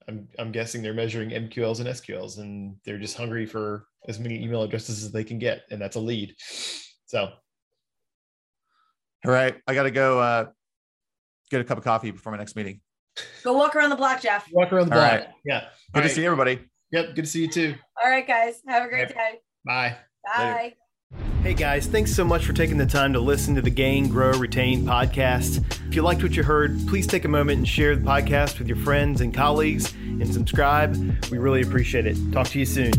I'm I'm guessing they're measuring MQLs and SQLs, and they're just hungry for as many email addresses as they can get, and that's a lead. So, all right, I got to go uh, get a cup of coffee before my next meeting. Go walk around the block, Jeff. Walk around the block. Right. Yeah. Good All to right. see everybody. Yep. Good to see you too. All right, guys. Have a great day. Bye. Bye. Later. Hey guys, thanks so much for taking the time to listen to the Gain, Grow, Retain podcast. If you liked what you heard, please take a moment and share the podcast with your friends and colleagues and subscribe. We really appreciate it. Talk to you soon.